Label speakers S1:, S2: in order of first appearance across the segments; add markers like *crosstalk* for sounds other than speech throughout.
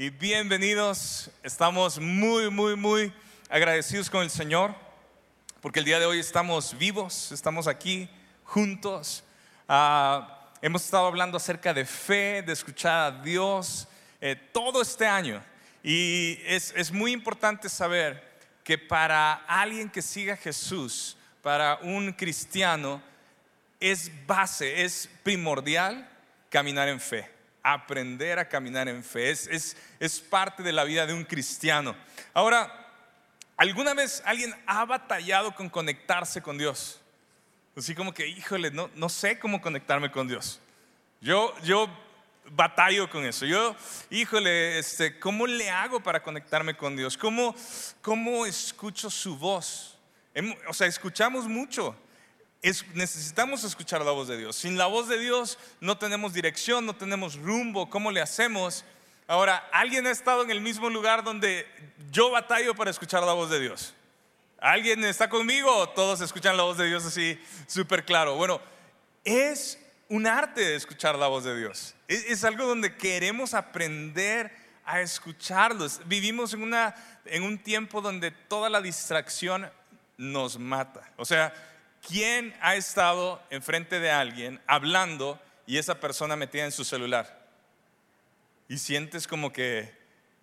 S1: y bienvenidos. Estamos muy, muy, muy agradecidos con el Señor porque el día de hoy estamos vivos, estamos aquí juntos. Ah, hemos estado hablando acerca de fe, de escuchar a Dios eh, todo este año y es, es muy importante saber que para alguien que siga a Jesús, para un cristiano, es base, es primordial caminar en fe aprender a caminar en fe. Es, es, parte de la vida de un cristiano. Ahora, ¿alguna vez alguien ha batallado con conectarse con Dios? Así como que, híjole, no, no sé cómo conectarme con Dios. Yo, yo batallo con eso. Yo, híjole, este, ¿cómo le hago para conectarme con Dios? ¿Cómo, cómo escucho su voz? O sea, escuchamos mucho necesitamos escuchar la voz de Dios. Sin la voz de Dios no tenemos dirección, no tenemos rumbo, ¿cómo le hacemos? Ahora, ¿alguien ha estado en el mismo lugar donde yo batallo para escuchar la voz de Dios? ¿Alguien está conmigo todos escuchan la voz de Dios así súper claro? Bueno, es un arte escuchar la voz de Dios. Es, es, algo donde queremos aprender a escucharlos. Vivimos en, una, en un tiempo donde toda la distracción nos mata. O sea, ¿Quién ha estado enfrente de alguien hablando y esa persona metida en su celular? Y sientes como que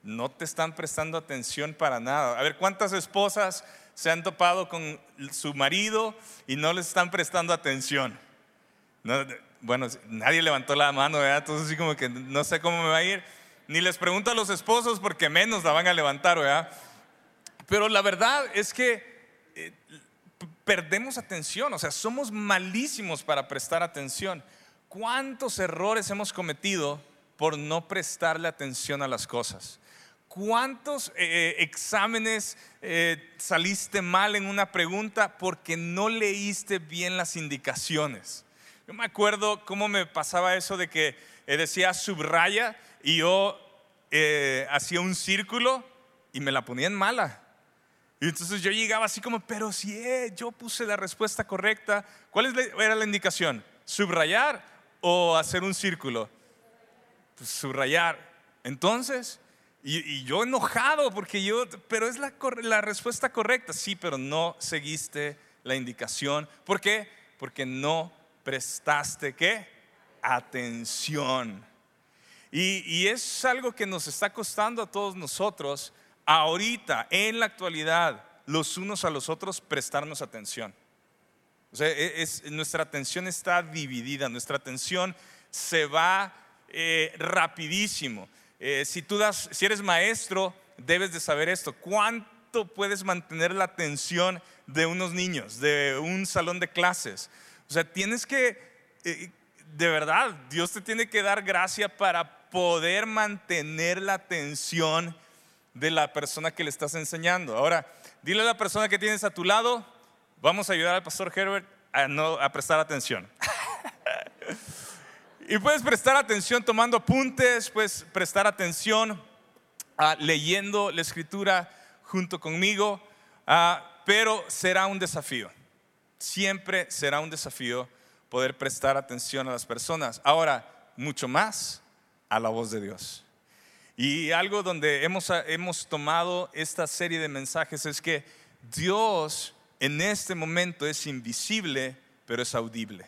S1: no te están prestando atención para nada. A ver, ¿cuántas esposas se han topado con su marido y no les están prestando atención? bueno, nadie levantó la mano, ¿verdad? Entonces así como que no sé cómo me va a ir. Ni les pregunto a los esposos porque menos la van a levantar, ¿verdad? Pero la verdad es que eh, perdemos atención, o sea, somos malísimos para prestar atención. ¿Cuántos errores hemos cometido por no prestarle atención a las cosas? ¿Cuántos eh, eh, exámenes eh, saliste mal en una pregunta porque no leíste bien las indicaciones? Yo me acuerdo cómo me pasaba eso de que decía subraya y yo hacía un círculo y me la ponía en mala. Y entonces yo llegaba así como, pero si eh, yo puse la respuesta correcta, ¿cuál era la indicación? ¿Subrayar o hacer un círculo? Pues subrayar. Entonces, y, yo enojado porque yo, pero es la, la respuesta correcta. Sí, pero no seguiste la indicación. ¿Por qué? Porque no prestaste qué? Atención. Y, y es algo que nos está costando a todos nosotros ahorita, en la actualidad, los unos a los otros prestarnos atención. O sea, e, nuestra atención está dividida, nuestra atención se va eh, rapidísimo. Eh, si tú das, si eres maestro, debes de saber esto. ¿Cuánto puedes mantener la atención de unos niños, de un salón de clases? O sea, tienes que, eh, de verdad, Dios te tiene que dar gracia para poder mantener la atención de la persona que le estás enseñando. Ahora, dile a la persona que tienes a tu lado, vamos a ayudar al pastor Herbert a, no, a prestar atención. *laughs* y puedes prestar atención tomando apuntes, puedes prestar atención ah, leyendo la escritura junto conmigo, ah, pero será un desafío. Siempre será un desafío poder prestar atención a las personas. Ahora, mucho más a la voz de Dios. Y algo donde hemos, hemos tomado esta serie de mensajes es que Dios en este momento es invisible, pero es audible.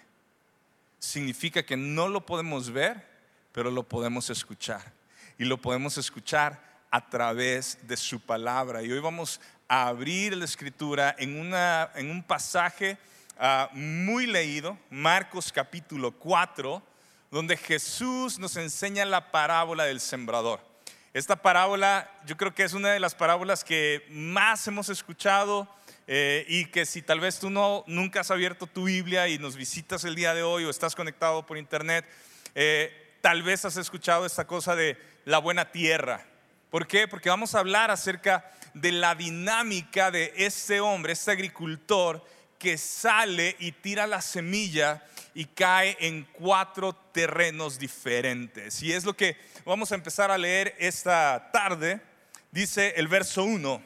S1: Significa que no lo podemos ver, pero lo podemos escuchar. Y lo podemos escuchar a través de su palabra. Y hoy vamos a abrir la escritura en, una, en un pasaje ah, muy leído, Marcos capítulo 4, donde Jesús nos enseña la parábola del sembrador. Esta parábola yo creo que es una de las parábolas que más hemos escuchado eh, y que si tal vez tú no, nunca has abierto tu Biblia y nos visitas el día de hoy o estás conectado por internet, eh, tal vez has escuchado esta cosa de la buena tierra. ¿Por qué? Porque vamos a hablar acerca de la dinámica de este hombre, este agricultor que sale y tira la semilla y cae en cuatro terrenos diferentes. Y es lo que vamos a empezar a leer esta tarde. Dice el verso 1.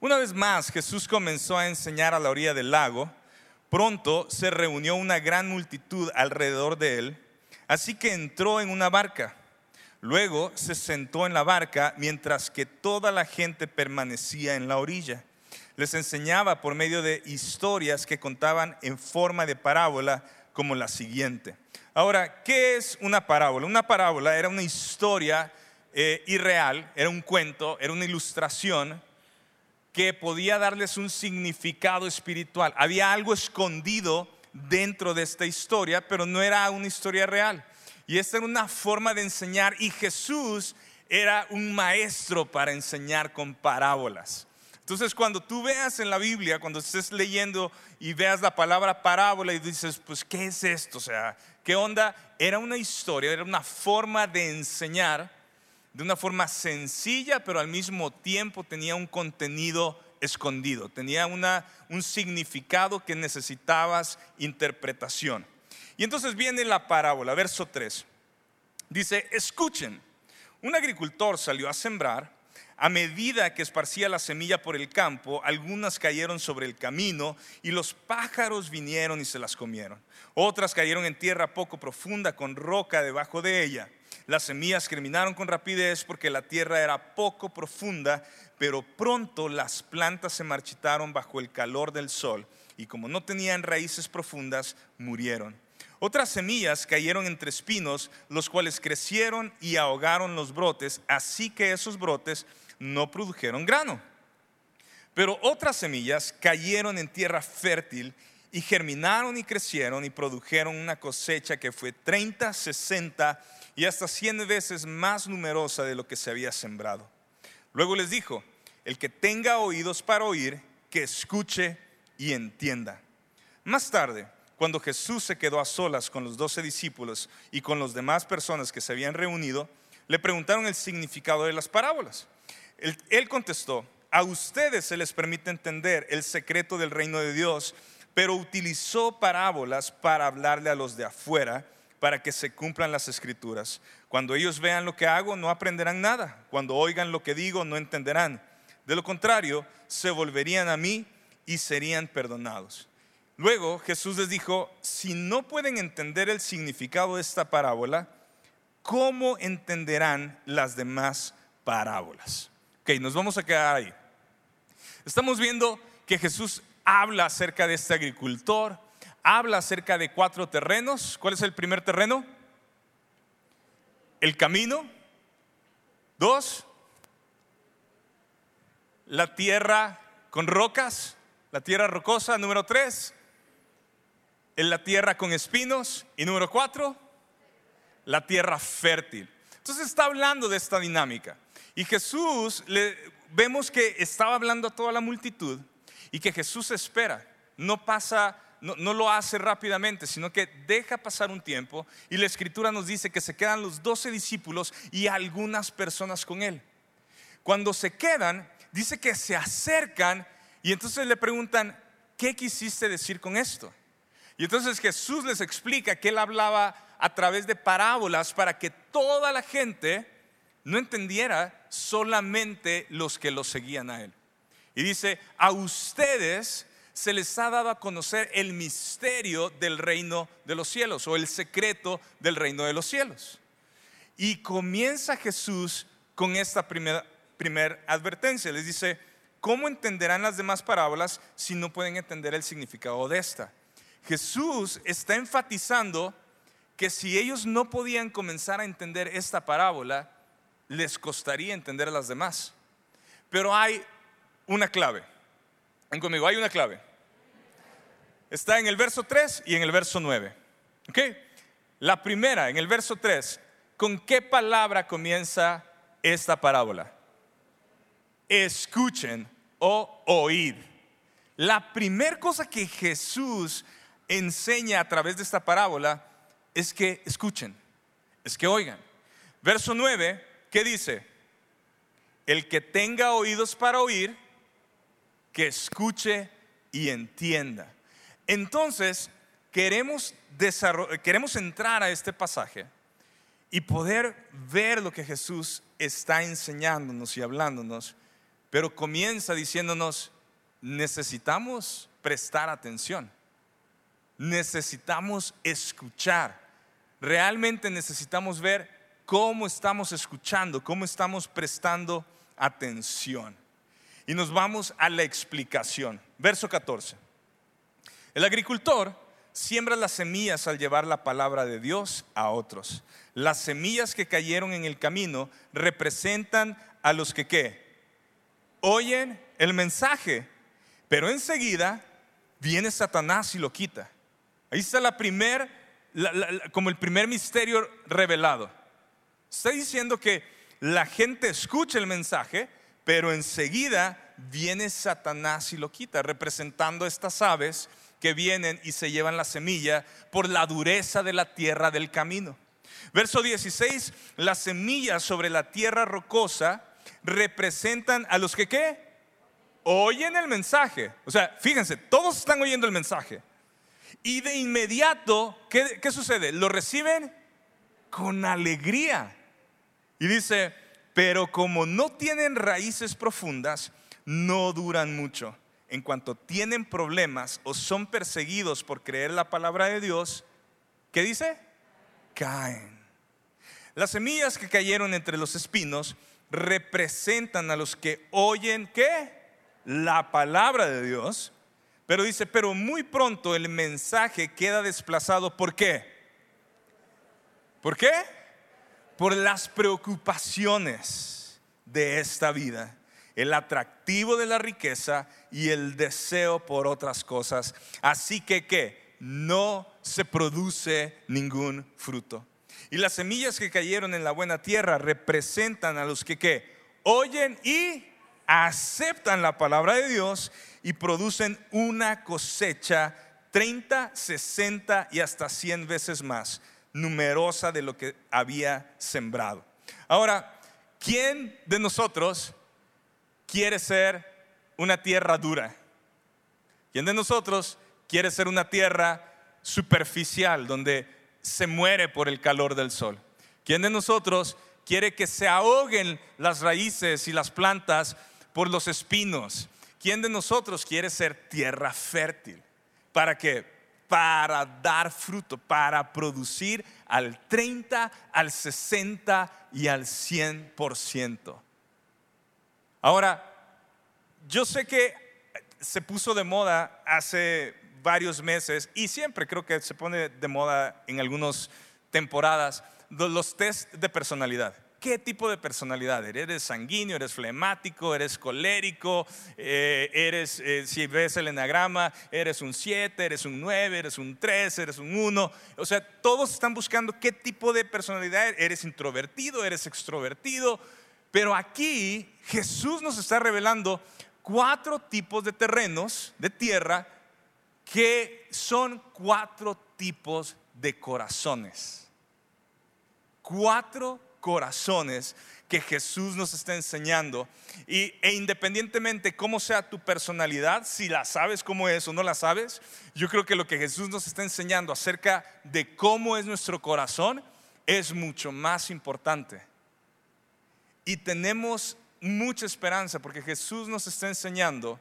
S1: Una vez más Jesús comenzó a enseñar a la orilla del lago. Pronto se reunió una gran multitud alrededor de él, así que entró en una barca. Luego se sentó en la barca mientras que toda la gente permanecía en la orilla. Les enseñaba por medio de historias que contaban en forma de parábola como la siguiente. Ahora, ¿qué es una parábola? Una parábola era una historia eh, irreal, era un cuento, era una ilustración que podía darles un significado espiritual. Había algo escondido dentro de esta historia, pero no era una historia real. Y esta era una forma de enseñar y Jesús era un maestro para enseñar con parábolas. Entonces cuando tú veas en la Biblia, cuando estés leyendo y veas la palabra parábola y dices, pues, ¿qué es esto? O sea, ¿qué onda? Era una historia, era una forma de enseñar de una forma sencilla, pero al mismo tiempo tenía un contenido escondido, tenía una, un significado que necesitabas interpretación. Y entonces viene la parábola, verso 3. Dice, escuchen, un agricultor salió a sembrar, a medida que esparcía la semilla por el campo, algunas cayeron sobre el camino y los pájaros vinieron y se las comieron. Otras cayeron en tierra poco profunda con roca debajo de ella. Las semillas germinaron con rapidez porque la tierra era poco profunda, pero pronto las plantas se marchitaron bajo el calor del sol y como no tenían raíces profundas, murieron. Otras semillas cayeron entre espinos, los cuales crecieron y ahogaron los brotes, así que esos brotes no produjeron grano. Pero otras semillas cayeron en tierra fértil y germinaron y crecieron y produjeron una cosecha que fue 30, 60 y hasta 100 veces más numerosa de lo que se había sembrado. Luego les dijo, el que tenga oídos para oír, que escuche y entienda. Más tarde, cuando Jesús se quedó a solas con los doce discípulos y con las demás personas que se habían reunido, le preguntaron el significado de las parábolas. Él, contestó, a ustedes se les permite entender el secreto del reino de Dios, pero utilizó parábolas para hablarle a los de afuera, para que se cumplan las escrituras. Cuando ellos vean lo que hago, no aprenderán nada. Cuando oigan lo que digo, no entenderán. De lo contrario, se volverían a mí y serían perdonados. Luego Jesús les dijo, si no pueden entender el significado de esta parábola, ¿cómo entenderán las demás parábolas? Ok, nos vamos a quedar ahí. Estamos viendo que Jesús habla acerca de este agricultor, habla acerca de cuatro terrenos. ¿Cuál es el primer terreno? El camino. Dos, la tierra con rocas, la tierra rocosa. Número tres, en la tierra con espinos. Y número cuatro, la tierra fértil. Entonces está hablando de esta dinámica. Y Jesús, le, vemos que estaba hablando a toda la multitud y que Jesús espera. No pasa, no, no, lo hace rápidamente, sino que deja pasar un tiempo y la escritura nos dice que se quedan los doce discípulos y algunas personas con él. Cuando se quedan, dice que se acercan y entonces le preguntan, ¿qué quisiste decir con esto? Y entonces Jesús les explica que él hablaba a través de parábolas para que toda la gente no entendiera solamente los que lo seguían a él. Y dice, a ustedes se les ha dado a conocer el misterio del reino de los cielos o el secreto del reino de los cielos. Y comienza Jesús con esta primera, advertencia. Les dice, ¿cómo entenderán las demás parábolas si no pueden entender el significado de esta? Jesús está enfatizando que si ellos no podían comenzar a entender esta parábola, les costaría entender las demás. Pero hay una clave. Ven conmigo, hay una clave. Está en el verso 3 y en el verso 9. ¿Ok? La primera, en el verso 3, ¿con qué palabra comienza esta parábola? Escuchen o oíd. La primera cosa que Jesús enseña a través de esta parábola es que escuchen, es que oigan. Verso 9, ¿qué dice? El que tenga oídos para oír, que escuche y entienda. Entonces, queremos, queremos entrar a este pasaje y poder ver lo que Jesús está enseñándonos y hablándonos, pero comienza diciéndonos, necesitamos prestar atención necesitamos escuchar. Realmente necesitamos ver cómo estamos escuchando, cómo estamos prestando atención. Y nos vamos a la explicación. Verso 14. El agricultor siembra las semillas al llevar la palabra de Dios a otros. Las semillas que cayeron en el camino representan a los que qué? Oyen el mensaje, pero enseguida viene Satanás y lo quita. Ahí está la primer, como el primer misterio revelado. Está diciendo que la gente escucha el mensaje, pero enseguida viene Satanás y lo quita, representando estas aves que vienen y se llevan la semilla por la dureza de la tierra del camino. Verso 16, las semillas sobre la tierra rocosa representan a los que qué? Oyen el mensaje. O sea, fíjense, todos están oyendo el mensaje. Y de inmediato, ¿qué, qué sucede? Lo reciben con alegría. Y dice, pero como no tienen raíces profundas, no duran mucho. En cuanto tienen problemas o son perseguidos por creer la palabra de Dios, ¿qué dice? Caen. Las semillas que cayeron entre los espinos representan a los que oyen qué? La palabra de Dios. Pero dice, pero muy pronto el mensaje queda desplazado. ¿Por qué? ¿Por qué? Por las preocupaciones de esta vida, el atractivo de la riqueza y el deseo por otras cosas. Así que que no se produce ningún fruto. Y las semillas que cayeron en la buena tierra representan a los que ¿qué? oyen y aceptan la palabra de Dios y producen una cosecha 30, 60 y hasta 100 veces más numerosa de lo que había sembrado. Ahora, ¿quién de nosotros quiere ser una tierra dura? ¿Quién de nosotros quiere ser una tierra superficial donde se muere por el calor del sol? ¿Quién de nosotros quiere que se ahoguen las raíces y las plantas por los espinos? ¿Quién de nosotros quiere ser tierra fértil? ¿Para qué? Para dar fruto, para producir al 30, al 60 y al 100%. Ahora, yo sé que se puso de moda hace varios meses y siempre creo que se pone de moda en algunas temporadas los test de personalidad qué tipo de personalidad eres. ¿Eres sanguíneo, eres flemático, eres colérico, eh, eres, eh, si ves el enagrama, eres un 7, eres un 9, eres un 3, eres un 1. O sea, todos están buscando qué tipo de personalidad eres. Eres introvertido, eres extrovertido. Pero aquí Jesús nos está revelando cuatro tipos de terrenos, de tierra, que son cuatro tipos de corazones. Cuatro corazones que Jesús nos está enseñando. Y, e independientemente cómo sea tu personalidad, si la sabes cómo es o no la sabes, yo creo que lo que Jesús nos está enseñando acerca de cómo es nuestro corazón es mucho más importante. Y tenemos mucha esperanza porque Jesús nos está enseñando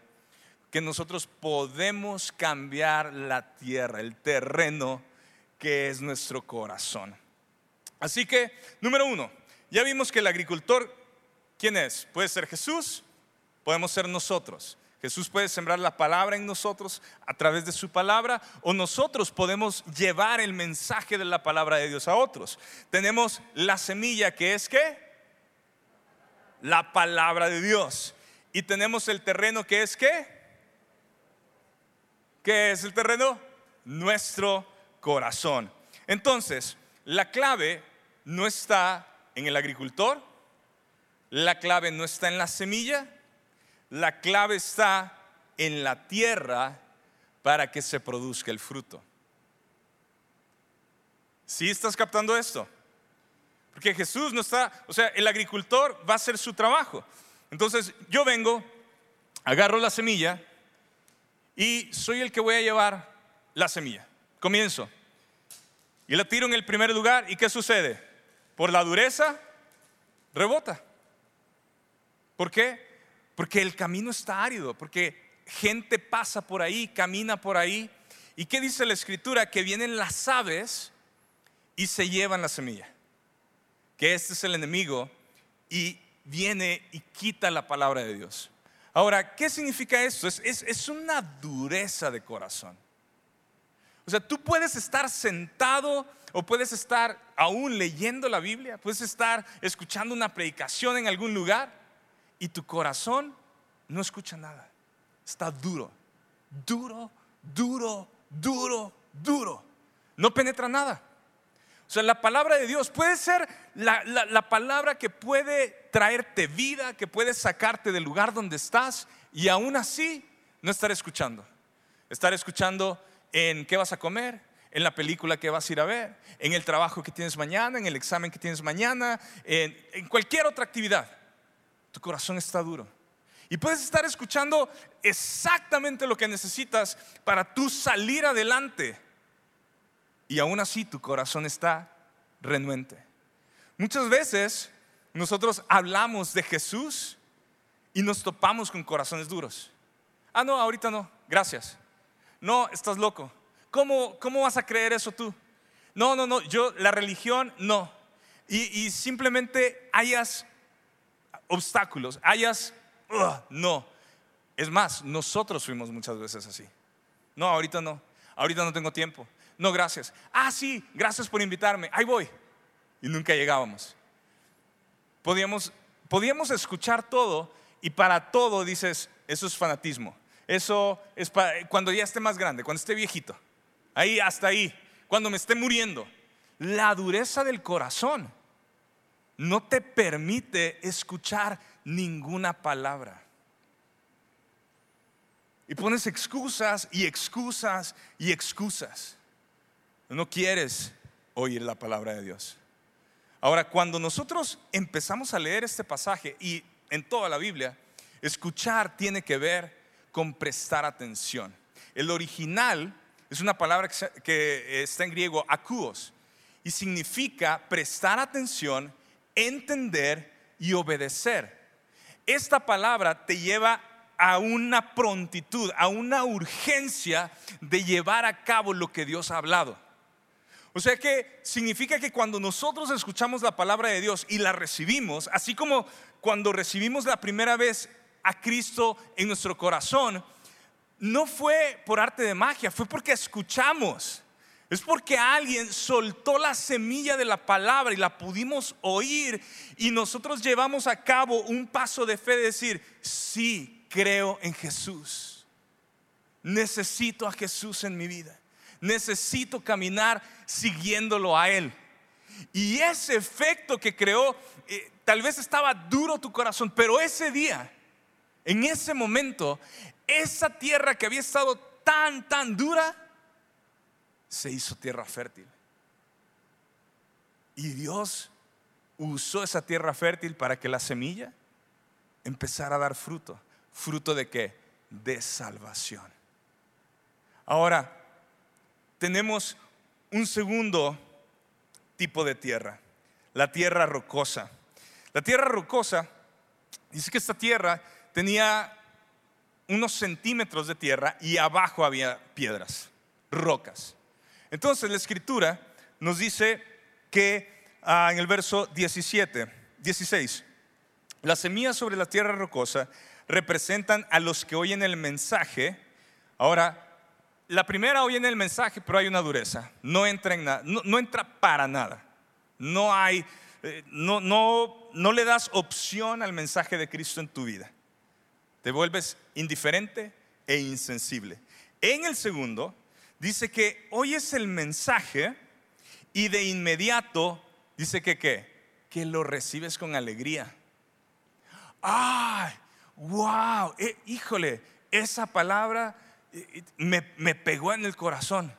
S1: que nosotros podemos cambiar la tierra, el terreno que es nuestro corazón. Así que, número uno, ya vimos que el agricultor, ¿quién es? Puede ser Jesús, podemos ser nosotros. Jesús puede sembrar la palabra en nosotros a través de su palabra o nosotros podemos llevar el mensaje de la palabra de Dios a otros. Tenemos la semilla que es qué? La palabra de Dios. Y tenemos el terreno que es qué? ¿Qué es el terreno? Nuestro corazón. Entonces, la clave no está en el agricultor, la clave no está en la semilla, la clave está en la tierra para que se produzca el fruto. ¿Sí estás captando esto? Porque Jesús no está, o sea, el agricultor va a hacer su trabajo. Entonces yo vengo, agarro la semilla y soy el que voy a llevar la semilla. Comienzo. Y la tiro en el primer lugar y ¿qué sucede? Por la dureza, rebota. ¿Por qué? Porque el camino está árido, porque gente pasa por ahí, camina por ahí. ¿Y qué dice la escritura? Que vienen las aves y se llevan la semilla. que este es el enemigo y viene y quita la palabra de Dios. Ahora, ¿qué significa esto? Es, es, una dureza de corazón. O sea, tú puedes estar sentado o puedes estar aún leyendo la Biblia, puedes estar escuchando una predicación en algún lugar y tu corazón no escucha nada. Está duro, duro, duro, duro, duro. No penetra nada. O sea, la palabra de Dios puede ser la, palabra que puede traerte vida, que puede sacarte del lugar donde estás y aún así no estar escuchando. Estar escuchando en qué vas a comer, en la película que vas a ir a ver, en el trabajo que tienes mañana, en el examen que tienes mañana, en, cualquier otra actividad. Tu corazón está duro. Y puedes estar escuchando exactamente lo que necesitas para tú salir adelante. Y aún así tu corazón está renuente. Muchas veces nosotros hablamos de Jesús y nos topamos con corazones duros. Ah, no, ahorita no, gracias. No, estás loco. ¿Cómo, cómo vas a creer eso tú? No, no, no, yo, la religión, no. Y, simplemente hayas obstáculos, hayas, no. Es más, nosotros fuimos muchas veces así. No, ahorita no, ahorita no tengo tiempo. No, gracias. Ah, sí, gracias por invitarme. Ahí voy. Y nunca llegábamos. Podíamos, podíamos escuchar todo y para todo dices, eso es fanatismo. Eso es para, cuando ya esté más grande, cuando esté viejito. Ahí, hasta ahí. Cuando me esté muriendo. La dureza del corazón no te permite escuchar ninguna palabra. Y pones excusas y excusas y excusas. No quieres oír la palabra de Dios. Ahora, cuando nosotros empezamos a leer este pasaje y en toda la Biblia, escuchar tiene que ver con prestar atención. El original es una palabra que está en griego, akuos, y significa prestar atención, entender y obedecer. Esta palabra te lleva a una prontitud, a una urgencia de llevar a cabo lo que Dios ha hablado. O sea que significa que cuando nosotros escuchamos la palabra de Dios y la recibimos, así como cuando recibimos la primera vez a Cristo en nuestro corazón, no fue por arte de magia, fue porque escuchamos. Es porque alguien soltó la semilla de la palabra y la pudimos oír y nosotros llevamos a cabo un paso de fe de decir, sí, creo en Jesús. Necesito a Jesús en mi vida necesito caminar siguiéndolo a Él. Y ese efecto que creó, eh, tal vez estaba duro tu corazón, pero ese día, en ese momento, esa tierra que había estado tan, tan dura, se hizo tierra fértil. Y Dios usó esa tierra fértil para que la semilla empezara a dar fruto. ¿Fruto de qué? De salvación. Ahora, tenemos un segundo tipo de tierra, la tierra rocosa. La tierra rocosa, dice que esta tierra tenía unos centímetros de tierra y abajo había piedras, rocas. Entonces la escritura nos dice que ah, en el verso 17, 16, las semillas sobre la tierra rocosa representan a los que oyen el mensaje. Ahora, la primera oye en el mensaje, pero hay una dureza. No entra para nada. No hay, eh, no le das opción al mensaje de Cristo en tu vida. Te vuelves indiferente e insensible. En el segundo, dice que oyes el mensaje y de inmediato dice que qué? Que lo recibes con alegría. ¡Ay! ¡Wow! Eh, híjole, esa palabra me, pegó en el corazón.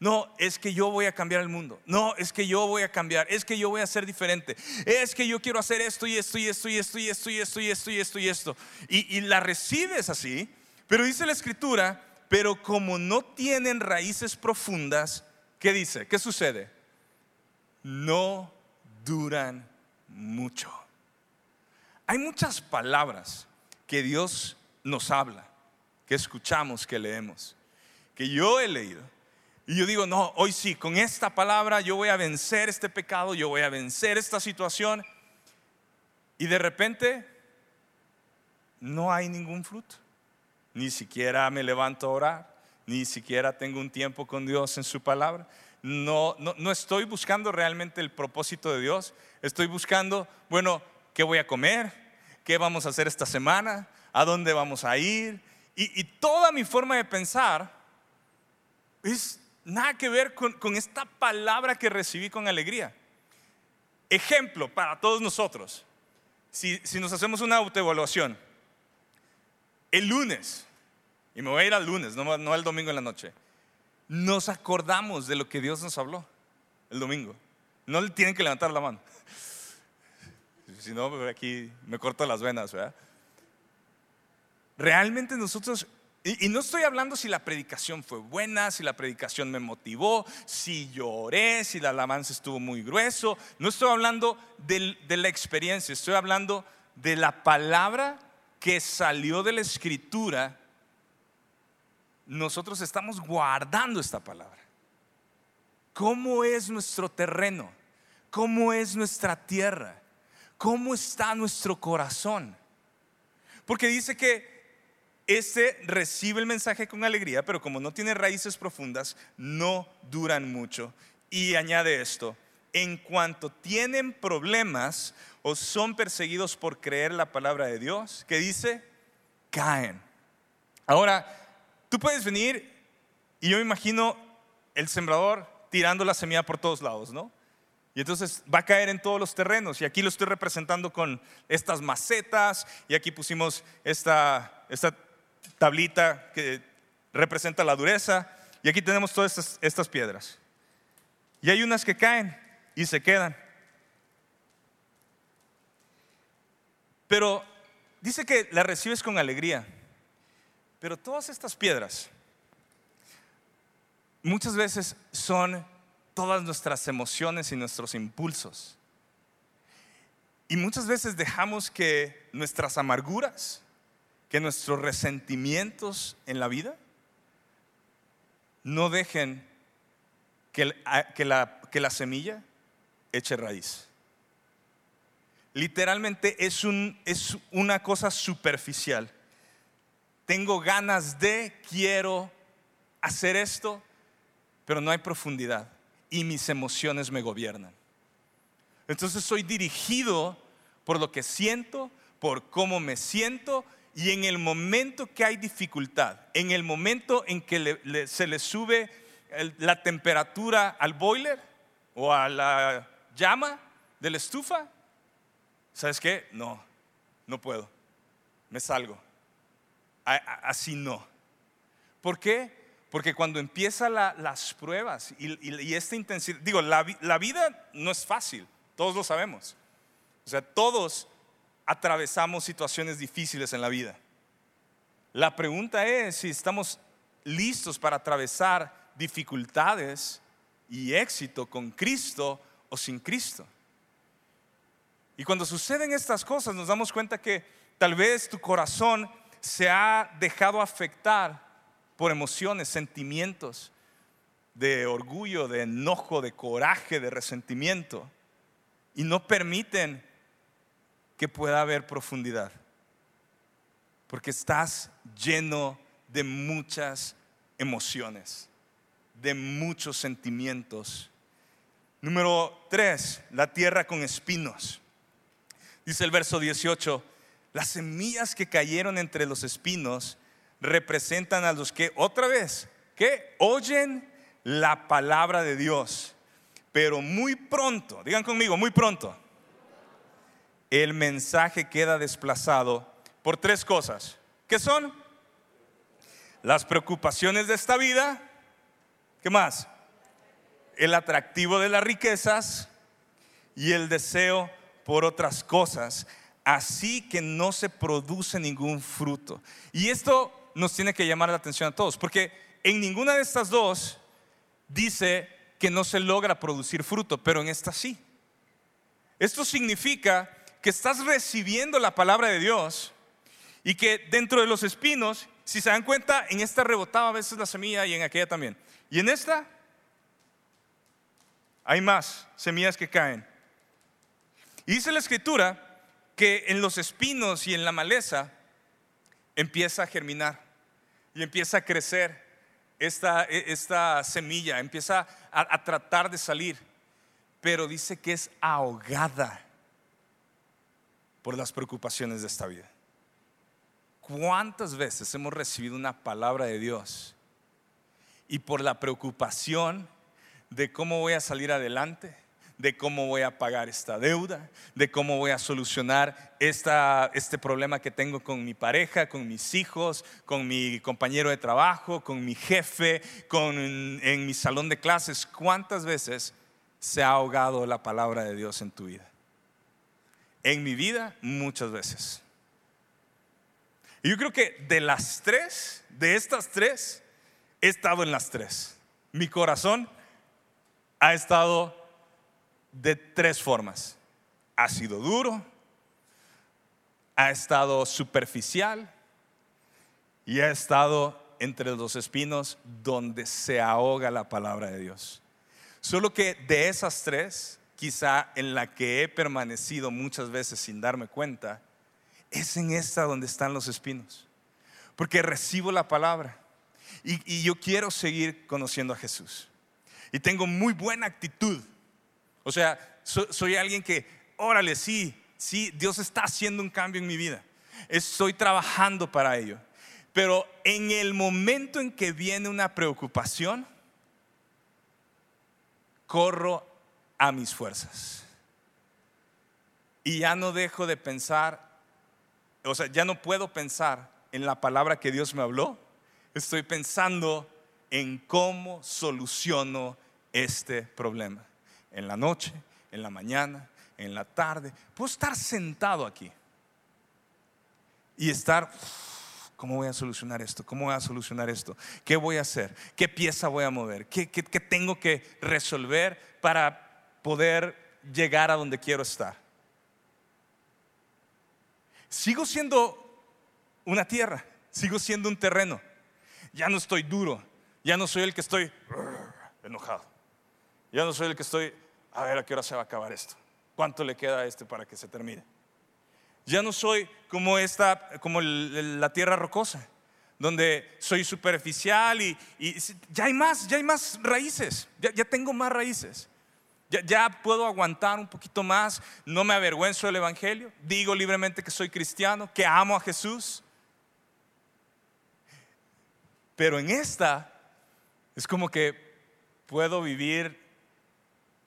S1: No, es que yo voy a cambiar el mundo. No, es que yo voy a cambiar. Es que yo voy a ser diferente. Es que yo quiero hacer esto y esto y esto y esto y esto y esto y esto y esto y esto. Y, la recibes así, pero dice la escritura, pero como no tienen raíces profundas, ¿qué dice? ¿Qué sucede? No duran mucho. Hay muchas palabras que Dios nos habla que escuchamos, que leemos, que yo he leído Y yo digo, no, hoy sí, con esta palabra yo voy a vencer este pecado, yo voy a vencer esta situación. Y de repente no hay ningún fruto. Ni siquiera me levanto a orar, ni siquiera tengo un tiempo con Dios en su palabra. No, no, no estoy buscando realmente el propósito de Dios. Estoy buscando, bueno, ¿qué voy a comer? ¿Qué vamos a hacer esta semana? ¿A dónde vamos a ir? Y, y toda mi forma de pensar es nada que ver con, esta palabra que recibí con alegría. Ejemplo para todos nosotros. Si, nos hacemos una autoevaluación, el lunes, y me voy a ir al lunes, no, no el domingo en la noche, nos acordamos de lo que Dios nos habló el domingo. No le tienen que levantar la mano. *laughs* Si no, aquí me corto las venas, ¿verdad? Realmente nosotros y, no estoy hablando si la predicación fue buena, si la predicación me motivó, si lloré, si la alabanza estuvo muy grueso. No estoy hablando de la experiencia, estoy hablando de la palabra que salió de la escritura. Nosotros estamos guardando esta palabra. ¿Cómo es nuestro terreno? ¿Cómo es nuestra tierra? ¿Cómo está nuestro corazón? Porque dice que este recibe el mensaje con alegría, pero como no tiene raíces profundas, no duran mucho. Y añade esto, en cuanto tienen problemas o son perseguidos por creer la palabra de Dios, que dice, caen. Ahora, tú puedes venir y yo me imagino el sembrador tirando la semilla por todos lados, ¿no? Y entonces va a caer en todos los terrenos. Y aquí lo estoy representando con estas macetas. Y aquí pusimos esta, esta tablita que representa la dureza. Y aquí tenemos todas estas, piedras. Y hay unas que caen y se quedan. Pero dice que la recibes con alegría. Pero todas estas piedras muchas veces son todas nuestras emociones y nuestros impulsos. Y muchas veces dejamos que nuestras amarguras, que nuestros resentimientos en la vida no dejen que, la, semilla eche raíz. Literalmente es una cosa superficial. Tengo ganas de, quiero hacer esto, pero no hay profundidad y mis emociones me gobiernan. Entonces soy dirigido por lo que siento, por cómo me siento y en el momento que hay dificultad, en el momento en que se le sube la temperatura al boiler o a la llama de la estufa, ¿sabes qué? No, no puedo, me salgo. así no. ¿Por qué? Porque cuando empiezan las pruebas y, esta intensidad, digo, la, la vida no es fácil, todos lo sabemos. O sea, todos atravesamos situaciones difíciles en la vida. La pregunta es si estamos listos para atravesar dificultades y éxito con Cristo o sin Cristo. Y cuando suceden estas cosas nos damos cuenta que tal vez tu corazón se ha dejado afectar por emociones, sentimientos de orgullo, de enojo, de coraje, de resentimiento, y no permiten que pueda haber profundidad. Porque estás lleno de muchas emociones, de muchos sentimientos. Número tres, la tierra con espinos. Dice el verso 18, las semillas que cayeron entre los espinos representan a los que otra vez, que oyen la palabra de Dios, pero muy pronto, digan conmigo, muy pronto, el mensaje queda desplazado por tres cosas. ¿Qué son? Las preocupaciones de esta vida. ¿Qué más? El atractivo de las riquezas y el deseo por otras cosas. Así que no se produce ningún fruto. Y esto nos tiene que llamar la atención a todos, porque en ninguna de estas dos dice que no se logra producir fruto, pero en esta sí. Esto significa que estás recibiendo la palabra de Dios y que dentro de los espinos, si se dan cuenta, en esta rebotaba a veces la semilla y en aquella también. Y en esta hay más semillas que caen. Y dice la escritura que en los espinos y en la maleza empieza a germinar y empieza a crecer esta, e, esta semilla, empieza a, a tratar de salir, pero dice que es ahogada por las preocupaciones de esta vida. ¿Cuántas veces hemos recibido una palabra de Dios y por la preocupación de cómo voy a salir adelante, de cómo voy a pagar esta deuda, de cómo voy a solucionar esta, este problema que tengo con mi pareja, con mis hijos, con mi compañero de trabajo, con mi jefe, con, en mi salón de clases. ¿Cuántas veces se ha ahogado la palabra de Dios en tu vida? En mi vida, muchas veces. Y yo creo que de las tres, de estas tres, he estado en las tres. Mi corazón ha estado de tres formas. Ha sido duro, ha estado superficial y ha estado entre los espinos donde se ahoga la palabra de Dios. Solo que de esas tres, quizá en la que he permanecido muchas veces sin darme cuenta, es en esta donde están los espinos. Porque recibo la palabra y, yo quiero seguir conociendo a Jesús. Y tengo muy buena actitud. O sea, soy alguien que, órale, sí, sí, Dios está haciendo un cambio en mi vida. Estoy trabajando para ello. Pero en el momento en que viene una preocupación, corro a mis fuerzas. Y ya no dejo de pensar o sea, ya no puedo pensar en la palabra que Dios me habló, estoy pensando en cómo soluciono este problema. En la noche, en la mañana, en la tarde. Puedo estar sentado aquí y estar, ¿cómo voy a solucionar esto? ¿Cómo voy a solucionar esto? ¿Qué voy a hacer? ¿Qué pieza voy a mover? ¿Qué, qué, qué tengo que resolver para poder llegar a donde quiero estar? sigo siendo una tierra, sigo siendo un terreno. Ya no estoy duro, ya no soy el que estoy enojado. Ya no soy el que estoy, a ver a qué hora se va a acabar esto. ¿Cuánto le queda a este para que se termine? Ya no soy como esta, como la tierra rocosa, donde soy superficial y, ya hay más, ya hay más raíces, ya tengo más raíces. Ya, puedo aguantar un poquito más, no me avergüenzo del Evangelio, digo libremente que soy cristiano, que amo a Jesús. Pero en esta es como que puedo vivir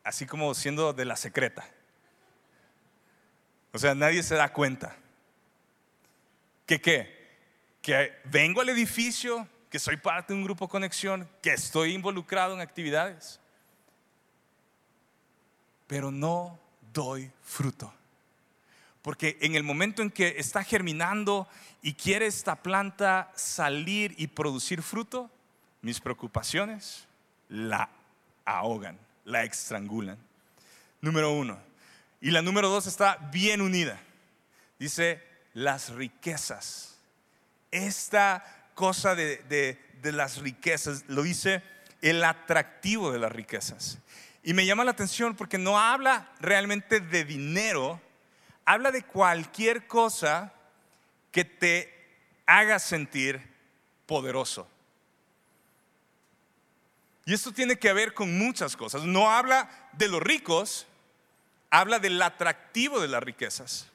S1: así como siendo de la secreta. O sea, nadie se da cuenta. ¿Que qué? Que vengo al edificio, que soy parte de un grupo conexión, que estoy involucrado en actividades pero no doy fruto. Porque en el momento en que está germinando y quiere esta planta salir y producir fruto, mis preocupaciones la ahogan, la estrangulan. Número uno. Y la número dos está bien unida. Dice las riquezas. Esta cosa de, de las riquezas lo dice el atractivo de las riquezas. Y me llama la atención porque no habla realmente de dinero, habla de cualquier cosa que te haga sentir poderoso. Y esto tiene que ver con muchas cosas. No habla de los ricos, habla del atractivo de las riquezas.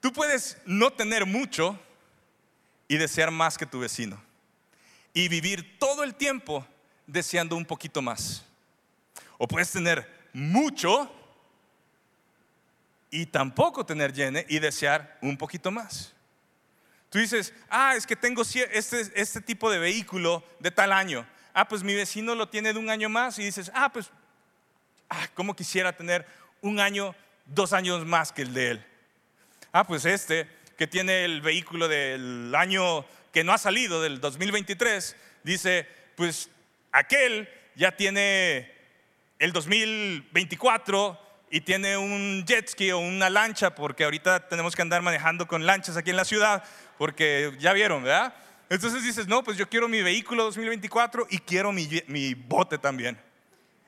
S1: Tú puedes no tener mucho y desear más que tu vecino. Y vivir todo el tiempo deseando un poquito más. O puedes tener mucho y tampoco tener llene y desear un poquito más. Tú dices, ah, es que tengo este, este tipo de vehículo de tal año. Ah, pues mi vecino lo tiene de un año más y dices, ah, pues, ah, ¿cómo quisiera tener un año, dos años más que el de él? Ah, pues este que tiene el vehículo del año que no ha salido, del 2023, dice, pues aquel ya tiene el 2024 y tiene un jet ski o una lancha, porque ahorita tenemos que andar manejando con lanchas aquí en la ciudad, porque ya vieron, ¿verdad? Entonces dices, no, pues yo quiero mi vehículo 2024 y quiero mi, mi bote también.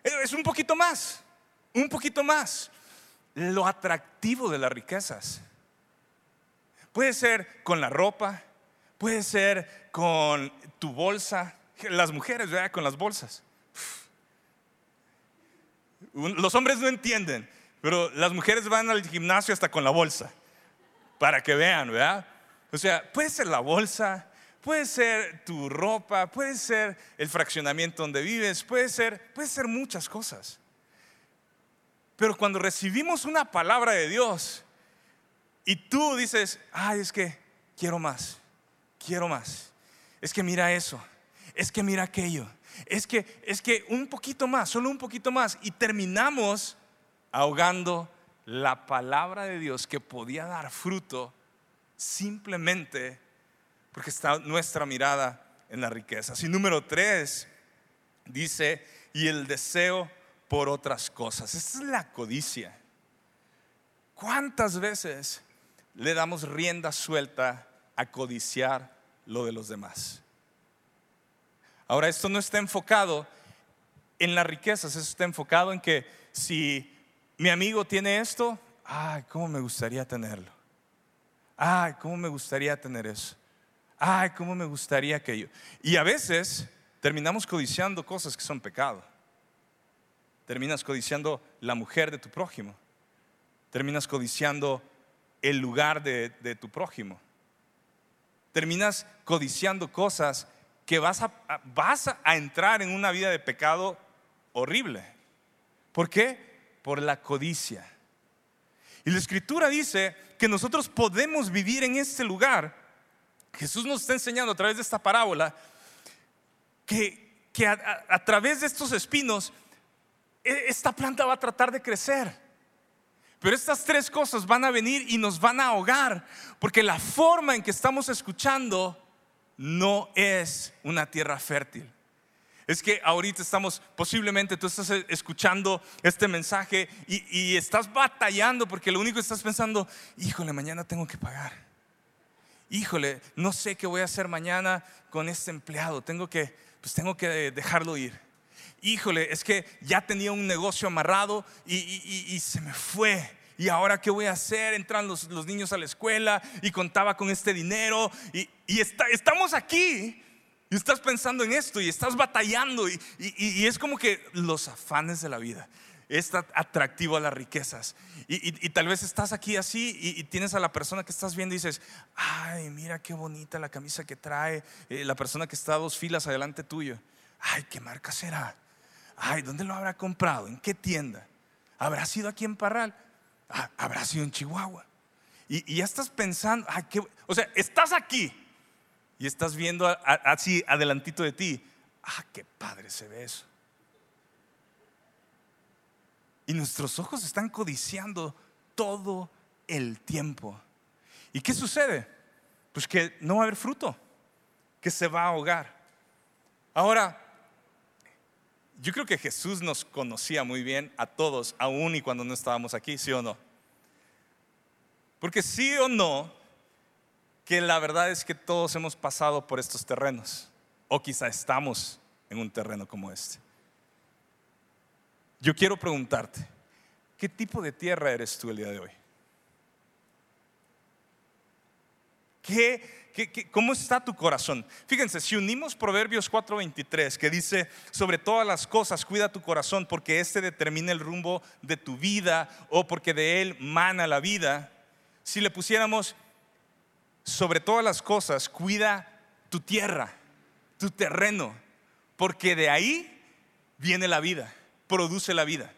S1: Es un poquito más. un poquito más, lo atractivo de las riquezas. Puede ser con la ropa, puede ser con tu bolsa, las mujeres, ¿verdad? Con las bolsas. Los hombres no entienden, pero las mujeres van al gimnasio hasta con la bolsa, para que vean, ¿verdad? O sea, puede ser la bolsa, puede ser tu ropa, puede ser el fraccionamiento donde vives, puede ser, puede ser muchas cosas. Pero cuando recibimos una palabra de Dios y tú dices, ay, es que quiero más, quiero más, es que mira eso, es que mira aquello, es que, es que un poquito más, solo un poquito más, y terminamos ahogando la palabra de Dios que podía dar fruto simplemente porque está nuestra mirada en la riqueza. Y número tres dice, y el deseo por otras cosas. Esa es la codicia. ¿Cuántas veces le damos rienda suelta a codiciar lo de los demás? Ahora, esto no está enfocado en las riquezas, esto está enfocado en que si mi amigo tiene esto, ay, cómo me gustaría tenerlo. Ay, cómo me gustaría tener eso. Ay, cómo me gustaría aquello. Y a veces terminamos codiciando cosas que son pecado terminas codiciando la mujer de tu prójimo, terminas codiciando el lugar de, tu prójimo, terminas codiciando cosas que vas a, vas a entrar en una vida de pecado horrible. ¿Por qué? Por la codicia. Y la escritura dice que nosotros podemos vivir en este lugar. Jesús nos está enseñando a través de esta parábola que, a través de estos espinos e, esta planta va a tratar de crecer. Pero estas tres cosas van a venir y nos van a ahogar, porque la forma en que estamos escuchando no es una tierra fértil. Es que ahorita estamos, posiblemente tú estás escuchando este mensaje y, estás batallando porque lo único que estás pensando, híjole, mañana tengo que pagar. Híjole, no sé qué voy a hacer mañana con este empleado. Tengo que, pues tengo que dejarlo ir híjole, es que ya tenía un negocio amarrado y, se me fue. ¿Y ahora qué voy a hacer? Entran los, niños a la escuela y contaba con este dinero y, estamos aquí. Y estás pensando en esto y estás batallando y, es como que los afanes de la vida. Es atractivo a las riquezas. Y, tal vez estás aquí así y, tienes a la persona que estás viendo y dices, ay, mira qué bonita la camisa que trae eh, la persona que está a dos filas adelante tuyo. Ay, ¿qué marca será? ay, ¿dónde lo habrá comprado? ¿En qué tienda? ¿Habrá sido aquí en Parral? Ah, ¿Habrá sido en Chihuahua? Y, ya estás pensando, ay, o sea, estás aquí y estás viendo así adelantito de ti, ah, qué padre se ve eso. Y nuestros ojos están codiciando todo el tiempo. ¿Y qué sucede? Pues que no va a haber fruto, que se va a ahogar. Ahora, yo creo que Jesús nos conocía muy bien a todos, aún y cuando no estábamos aquí, ¿sí o no? Porque sí o no, que la verdad es que todos hemos pasado por estos terrenos, o quizá estamos en un terreno como este. Yo quiero preguntarte, ¿qué tipo de tierra eres tú el día de hoy? ¿Qué cómo está tu corazón? Fíjense, si unimos Proverbios 4:23, que dice, sobre todas las cosas, cuida tu corazón porque éste determina el rumbo de tu vida o porque de él mana la vida. Si le pusiéramos, sobre todas las cosas, cuida tu tierra, tu terreno, porque de ahí viene la vida, produce la vida.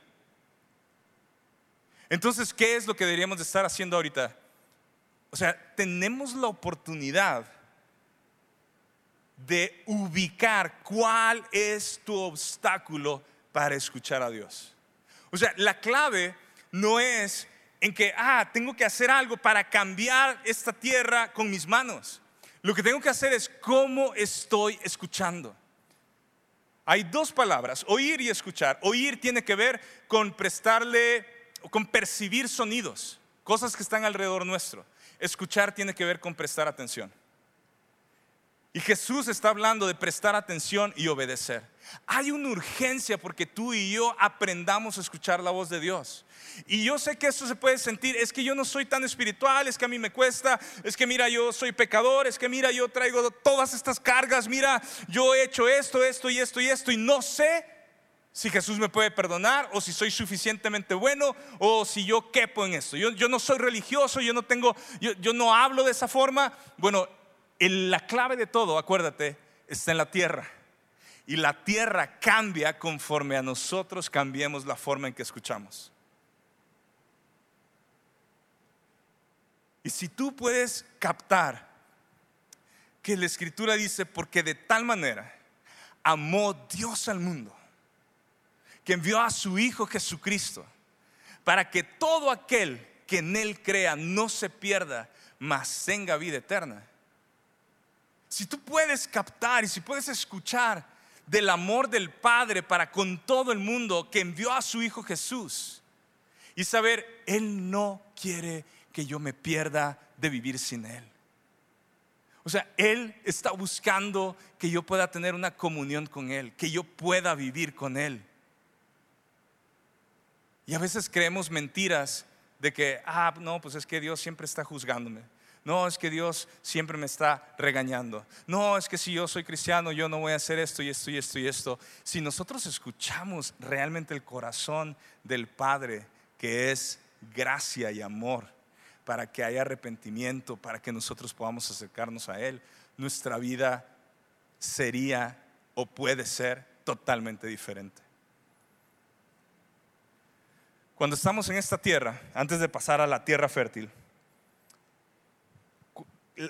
S1: Entonces, ¿qué es lo que deberíamos de estar haciendo ahorita? O sea, tenemos la oportunidad de ubicar cuál es tu obstáculo para escuchar a Dios. O sea, la clave no es en que, ah, tengo que hacer algo para cambiar esta tierra con mis manos. Lo que tengo que hacer es cómo estoy escuchando. Hay dos palabras, oír y escuchar. Oír tiene que ver con prestarle, con percibir sonidos, cosas que están alrededor nuestro. Escuchar tiene que ver con prestar atención. Y Jesús está hablando de prestar atención y obedecer. Hay una urgencia porque tú y yo aprendamos a escuchar la voz de Dios. Y yo sé que esto se puede sentir, es que yo no soy tan espiritual, es que a mí me cuesta, es que mira, yo soy pecador, es que mira, yo traigo todas estas cargas, mira, yo he hecho esto, esto y esto y esto y no sé si Jesús me puede perdonar o si soy suficientemente bueno o si yo quepo en esto. Yo, no soy religioso, yo no tengo, yo, yo no hablo de esa forma. Bueno, la clave de todo, acuérdate, está en la tierra. Y la tierra cambia conforme a nosotros cambiemos la forma en que escuchamos. Y si tú puedes captar que la escritura dice, porque de tal manera amó Dios al mundo, que envió a su Hijo Jesucristo, para que todo aquel que en Él crea no se pierda, mas tenga vida eterna. Si tú puedes captar y si puedes escuchar del amor del Padre para con todo el mundo que envió a su Hijo Jesús y saber, Él no quiere que yo me pierda de vivir sin Él. O sea, Él está buscando que yo pueda tener una comunión con Él, que yo pueda vivir con Él. Y a veces creemos mentiras de que, ah, no, pues es que Dios siempre está juzgándome. No, es que Dios siempre me está regañando. No, es que si yo soy cristiano, yo no voy a hacer esto y esto y esto y esto. Si nosotros escuchamos realmente el corazón del Padre, que es gracia y amor, para que haya arrepentimiento, para que nosotros podamos acercarnos a Él, nuestra vida sería o puede ser totalmente diferente. Cuando estamos en esta tierra, antes de pasar a la tierra fértil,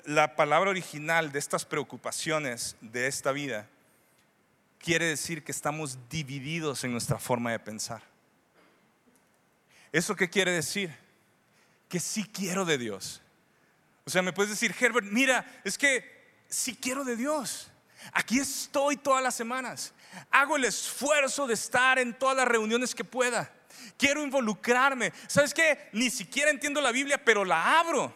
S1: la palabra original de estas preocupaciones de esta vida quiere decir que estamos divididos en nuestra forma de pensar. ¿Eso qué quiere decir? Que sí quiero de Dios. O sea, me puedes decir, Herbert, mira, es que sí quiero de Dios. Aquí estoy todas las semanas. Hago el esfuerzo de estar en todas las reuniones que pueda quiero involucrarme. ¿Sabes qué? Ni siquiera entiendo la Biblia, pero la abro.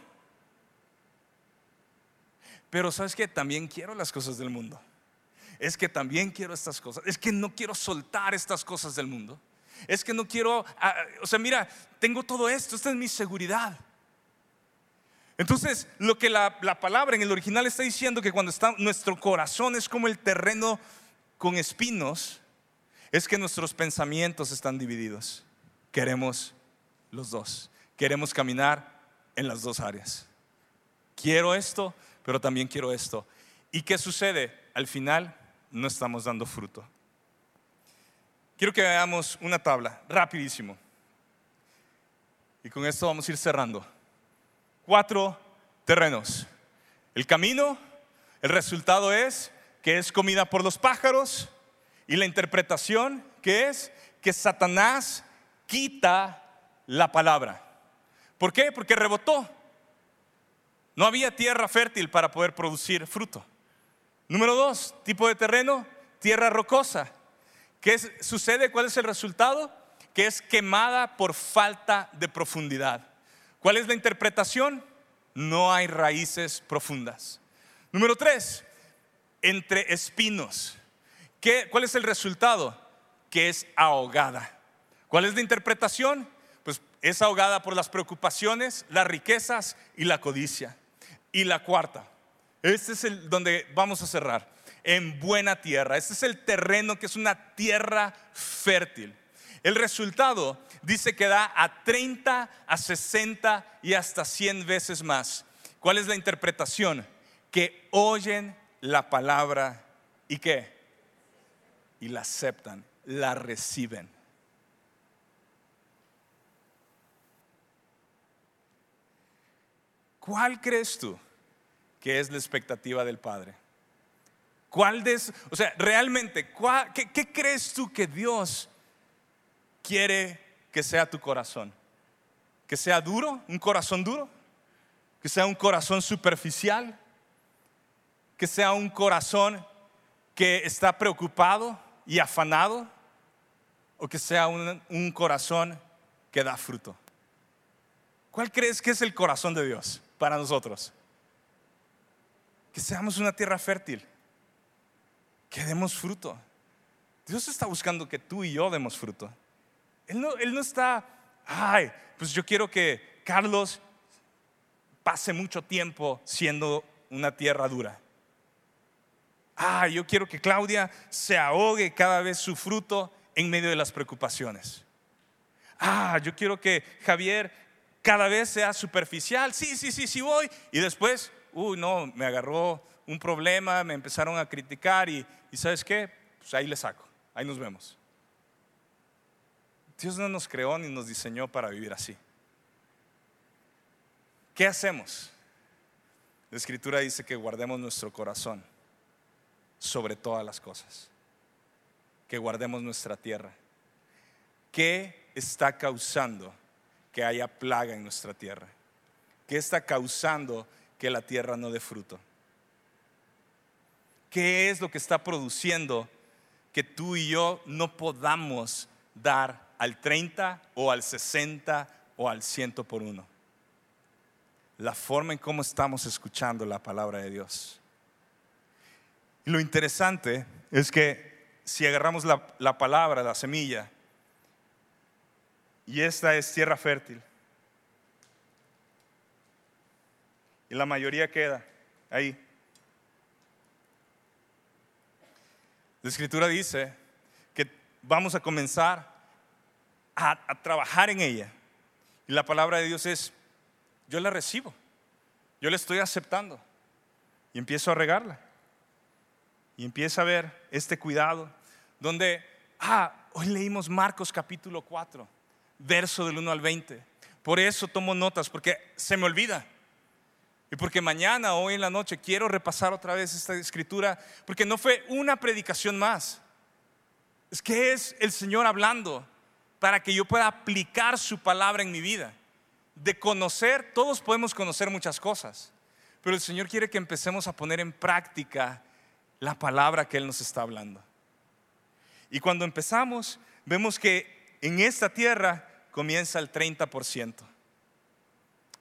S1: Pero ¿sabes qué? También quiero las cosas del mundo. Es que también quiero estas cosas. Es que no quiero soltar estas cosas del mundo. Es que no quiero, ah, o sea, mira, tengo todo esto, esta es mi seguridad. Entonces, lo que la, la, palabra en el original está diciendo que cuando está nuestro corazón es como el terreno con espinos, es que nuestros pensamientos están divididos queremos los dos. Queremos caminar en las dos áreas. Quiero esto, pero también quiero esto. ¿Y qué sucede? Al final no estamos dando fruto. Quiero que veamos una tabla, rapidísimo. Y con esto vamos a ir cerrando. Cuatro terrenos. El camino, el resultado es que es comida por los pájaros y la interpretación que es que Satanás quita la palabra. ¿Por qué? Porque rebotó. No había tierra fértil para poder producir fruto. Número dos, tipo de terreno, tierra rocosa. ¿Qué sucede? ¿Cuál es el resultado? Que es quemada por falta de profundidad. ¿Cuál es la interpretación? No hay raíces profundas. Número tres, entre espinos. ¿Qué, ¿Cuál es el resultado? Que es ahogada. ¿Cuál es la interpretación? Pues es ahogada por las preocupaciones, las riquezas y la codicia. Y la cuarta, este es el donde vamos a cerrar, en buena tierra. Este es el terreno que es una tierra fértil. El resultado dice que da a 30, a 60 y hasta 100 veces más. ¿Cuál es la interpretación? Que oyen la palabra y qué? Y la aceptan, la reciben. ¿Cuál crees tú que es la expectativa del Padre? ¿Cuál de, o sea, realmente, qué, crees tú que Dios quiere que sea tu corazón? ¿Que sea duro? ¿Un corazón duro? ¿Que sea un corazón superficial? ¿Que sea un corazón que está preocupado y afanado? ¿O que sea un corazón que da fruto? ¿Cuál crees que es el corazón de Dios? Para nosotros? que seamos una tierra fértil, que demos fruto. Dios está buscando que tú y yo demos fruto. Él no, él no está, ay, pues yo quiero que Carlos pase mucho tiempo siendo una tierra dura. Ah, yo quiero que Claudia se ahogue cada vez su fruto en medio de las preocupaciones. Ah, yo quiero que Javier cada vez sea superficial. Sí, sí, sí, sí voy. Y después, uy, no, me agarró un problema, me empezaron a criticar y, y ¿sabes qué? Pues ahí le saco, ahí nos vemos. Dios no nos creó ni nos diseñó para vivir así. ¿Qué hacemos? La escritura dice que guardemos nuestro corazón sobre todas las cosas, que guardemos nuestra tierra. ¿Qué está causando que haya plaga en nuestra tierra? ¿Qué está causando que la tierra no dé fruto? ¿Qué es lo que está produciendo que tú y yo no podamos dar al 30 o al 60 o al 100 por uno? La forma en cómo estamos escuchando la palabra de Dios. Lo interesante es que si agarramos la, la palabra, la semilla, y esta es tierra fértil, y la mayoría queda ahí. La escritura dice que vamos a comenzar a, trabajar en ella. Y la palabra de Dios es, yo la recibo, yo la estoy aceptando y empiezo a regarla. Y empieza a ver este cuidado, donde, ah, hoy leímos Marcos capítulo 4, verso del 1 al 20. Por eso tomo notas, porque se me olvida. Y porque mañana, hoy en la noche, quiero repasar otra vez esta escritura, porque no fue una predicación más. Es que es el Señor hablando para que yo pueda aplicar su palabra en mi vida. De conocer, todos podemos conocer muchas cosas, pero el Señor quiere que empecemos a poner en práctica la palabra que Él nos está hablando. Y cuando empezamos, vemos que en esta tierra comienza el 30%.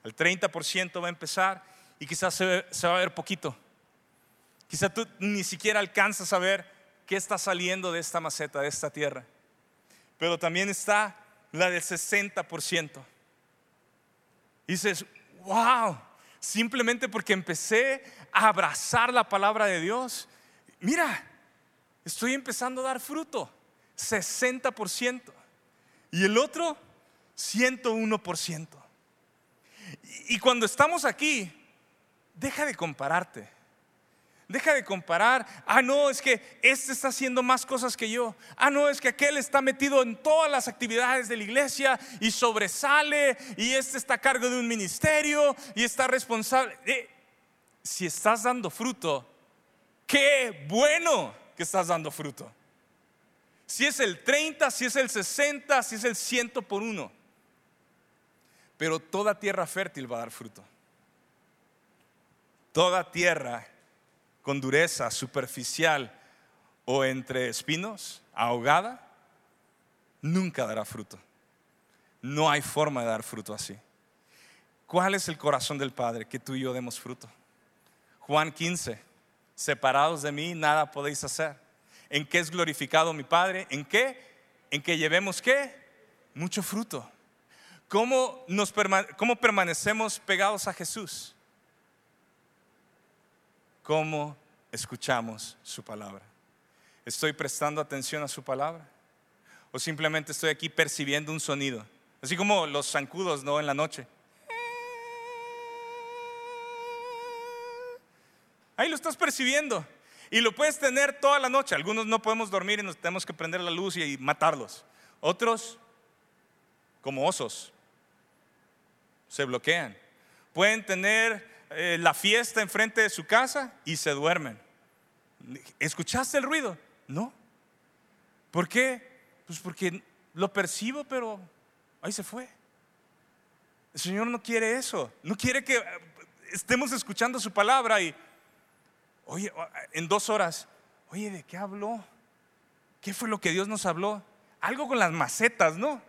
S1: El 30% va a empezar y quizás se, se, va a ver poquito. Quizás tú ni siquiera alcanzas a ver qué está saliendo de esta maceta, de esta tierra. Pero también está la del 60%. Y dices, wow, simplemente porque empecé a abrazar la palabra de Dios, mira, estoy empezando a dar fruto, 60%. Y el otro, 101%. Y cuando estamos aquí, deja de compararte. Deja de comparar, ah, no, es que este está haciendo más cosas que yo. Ah, no, es que aquel está metido en todas las actividades de la iglesia y sobresale y este está a cargo de un ministerio y está responsable. Eh, si estás dando fruto, qué bueno que estás dando fruto. Si es el 30, si es el 60, si es el 100 por uno. Pero toda tierra fértil va a dar fruto. Toda tierra con dureza superficial o entre espinos, ahogada, nunca dará fruto. No hay forma de dar fruto así. ¿Cuál es el corazón del Padre? Que tú y yo demos fruto. Juan 15 separados de mí nada podéis hacer. ¿En qué es glorificado mi Padre? ¿En qué? En que llevemos qué? Mucho fruto. ¿Cómo, nos cómo permanecemos pegados a Jesús? ¿Cómo escuchamos su palabra? ¿Estoy prestando atención a su palabra? ¿O simplemente estoy aquí percibiendo un sonido? Así como los zancudos, ¿no? En la noche. Ahí lo estás percibiendo. Y lo puedes tener toda la noche. Algunos no podemos dormir y nos tenemos que prender la luz y matarlos. Otros, como osos, se bloquean. Pueden tener eh, la fiesta enfrente de su casa y se duermen. ¿Escuchaste el ruido? No. ¿Por qué? Pues porque lo percibo, pero ahí se fue. El Señor no quiere eso. No quiere que estemos escuchando su palabra y Oye, en dos horas, oye, ¿de qué habló? ¿Qué fue lo que Dios nos habló? Algo con las macetas, ¿no?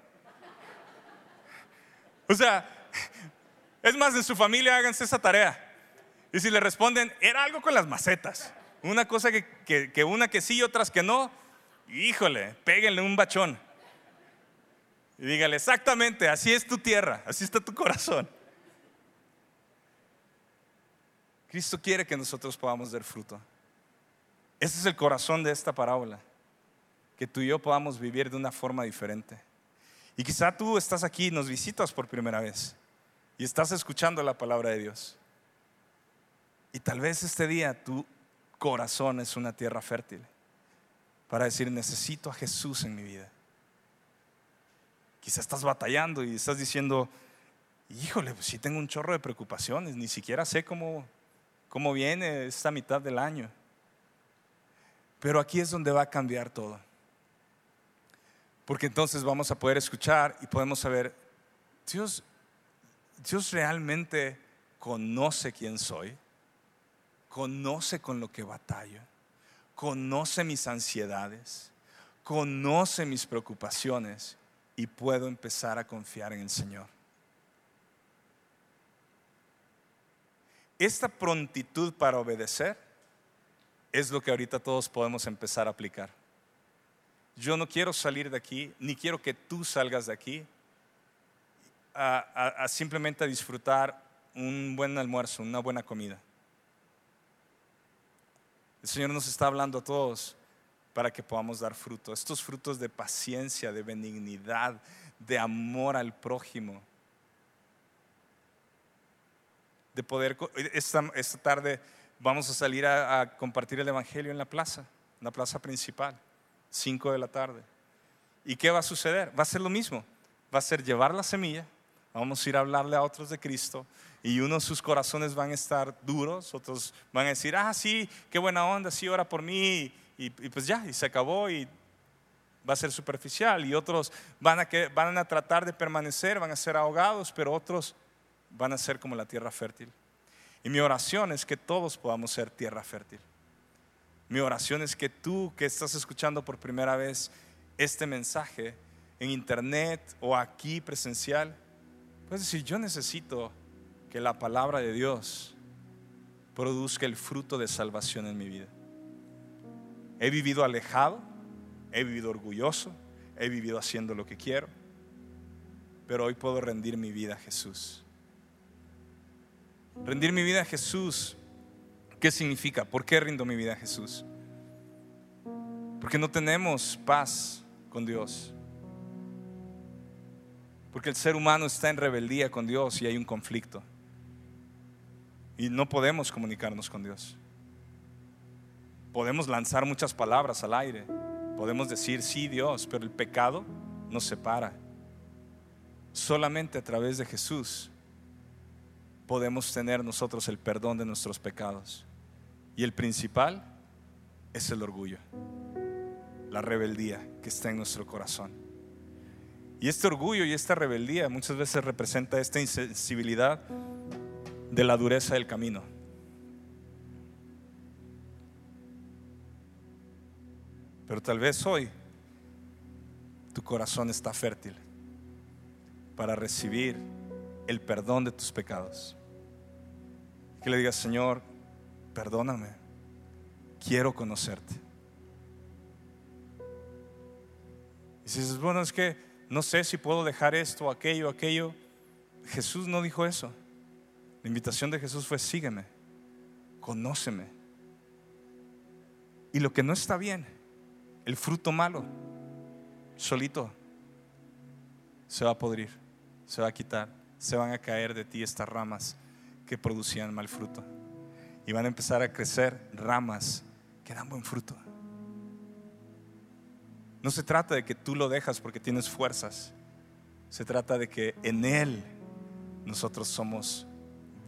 S1: O sea, es más, de su familia háganse esa tarea. Y si le responden, era algo con las macetas. Una cosa que, que una que sí y otras que no, híjole, péguenle un bachón. Y dígale, exactamente, así es tu tierra, así está tu corazón. Cristo quiere que nosotros podamos dar fruto. Ese es el corazón de esta parábola, que tú y yo podamos vivir de una forma diferente. Y quizá tú estás aquí y nos visitas por primera vez y estás escuchando la palabra de Dios. Y tal vez este día tu corazón es una tierra fértil para decir, necesito a Jesús en mi vida. Quizá estás batallando y estás diciendo, híjole, pues sí tengo un chorro de preocupaciones, ni siquiera sé cómo, cómo viene esta mitad del año. Pero aquí es donde va a cambiar todo. Porque entonces vamos a poder escuchar y podemos saber, Dios, Dios realmente conoce quién soy, conoce con lo que batallo, conoce mis ansiedades, conoce mis preocupaciones y puedo empezar a confiar en el Señor. Esta prontitud para obedecer es lo que ahorita todos podemos empezar a aplicar. Yo no quiero salir de aquí, ni quiero que tú salgas de aquí a, simplemente a disfrutar un buen almuerzo, una buena comida. El Señor nos está hablando a todos para que podamos dar fruto. Estos frutos de paciencia, de benignidad, de amor al prójimo. De poder, esta, tarde vamos a salir a, compartir el Evangelio en la plaza, en la plaza principal, 5 de la tarde. ¿Y qué va a suceder? Va a ser lo mismo. Va a ser llevar la semilla, vamos a ir a hablarle a otros de Cristo y unos sus corazones van a estar duros, otros van a decir, ah, sí, qué buena onda, sí, ora por mí y, pues ya, y se acabó y va a ser superficial. Y otros van a, que, van a tratar de permanecer, van a ser ahogados, pero otros van a ser como la tierra fértil. Y mi oración es que todos podamos ser tierra fértil. Mi oración es que tú que estás escuchando por primera vez este mensaje en internet o aquí presencial, puedes decir, yo necesito que la palabra de Dios produzca el fruto de salvación en mi vida. He vivido alejado, he vivido orgulloso, he vivido haciendo lo que quiero, pero hoy puedo rendir mi vida a Jesús. Rendir mi vida a Jesús, ¿qué significa? ¿Por qué rindo mi vida a Jesús? Porque no tenemos paz con Dios. Porque el ser humano está en rebeldía con Dios y hay un conflicto. Y no podemos comunicarnos con Dios. Podemos lanzar muchas palabras al aire. Podemos decir, sí, Dios, pero el pecado nos separa. Solamente a través de Jesús podemos tener nosotros el perdón de nuestros pecados. Y el principal es el orgullo, la rebeldía que está en nuestro corazón. Y este orgullo y esta rebeldía muchas veces representa esta insensibilidad de la dureza del camino. Pero tal vez hoy tu corazón está fértil para recibir el perdón de tus pecados. Que le digas, Señor, perdóname, quiero conocerte. Y si dices, bueno, es que no sé si puedo dejar esto, aquello, aquello. Jesús no dijo eso. La invitación de Jesús fue, sígueme, conóceme. Y lo que no está bien, el fruto malo, solito, se va a podrir, se va a quitar, se van a caer de ti estas ramas que producían mal fruto. Y van a empezar a crecer ramas que dan buen fruto. No se trata de que tú lo dejas porque tienes fuerzas. Se trata de que en Él nosotros somos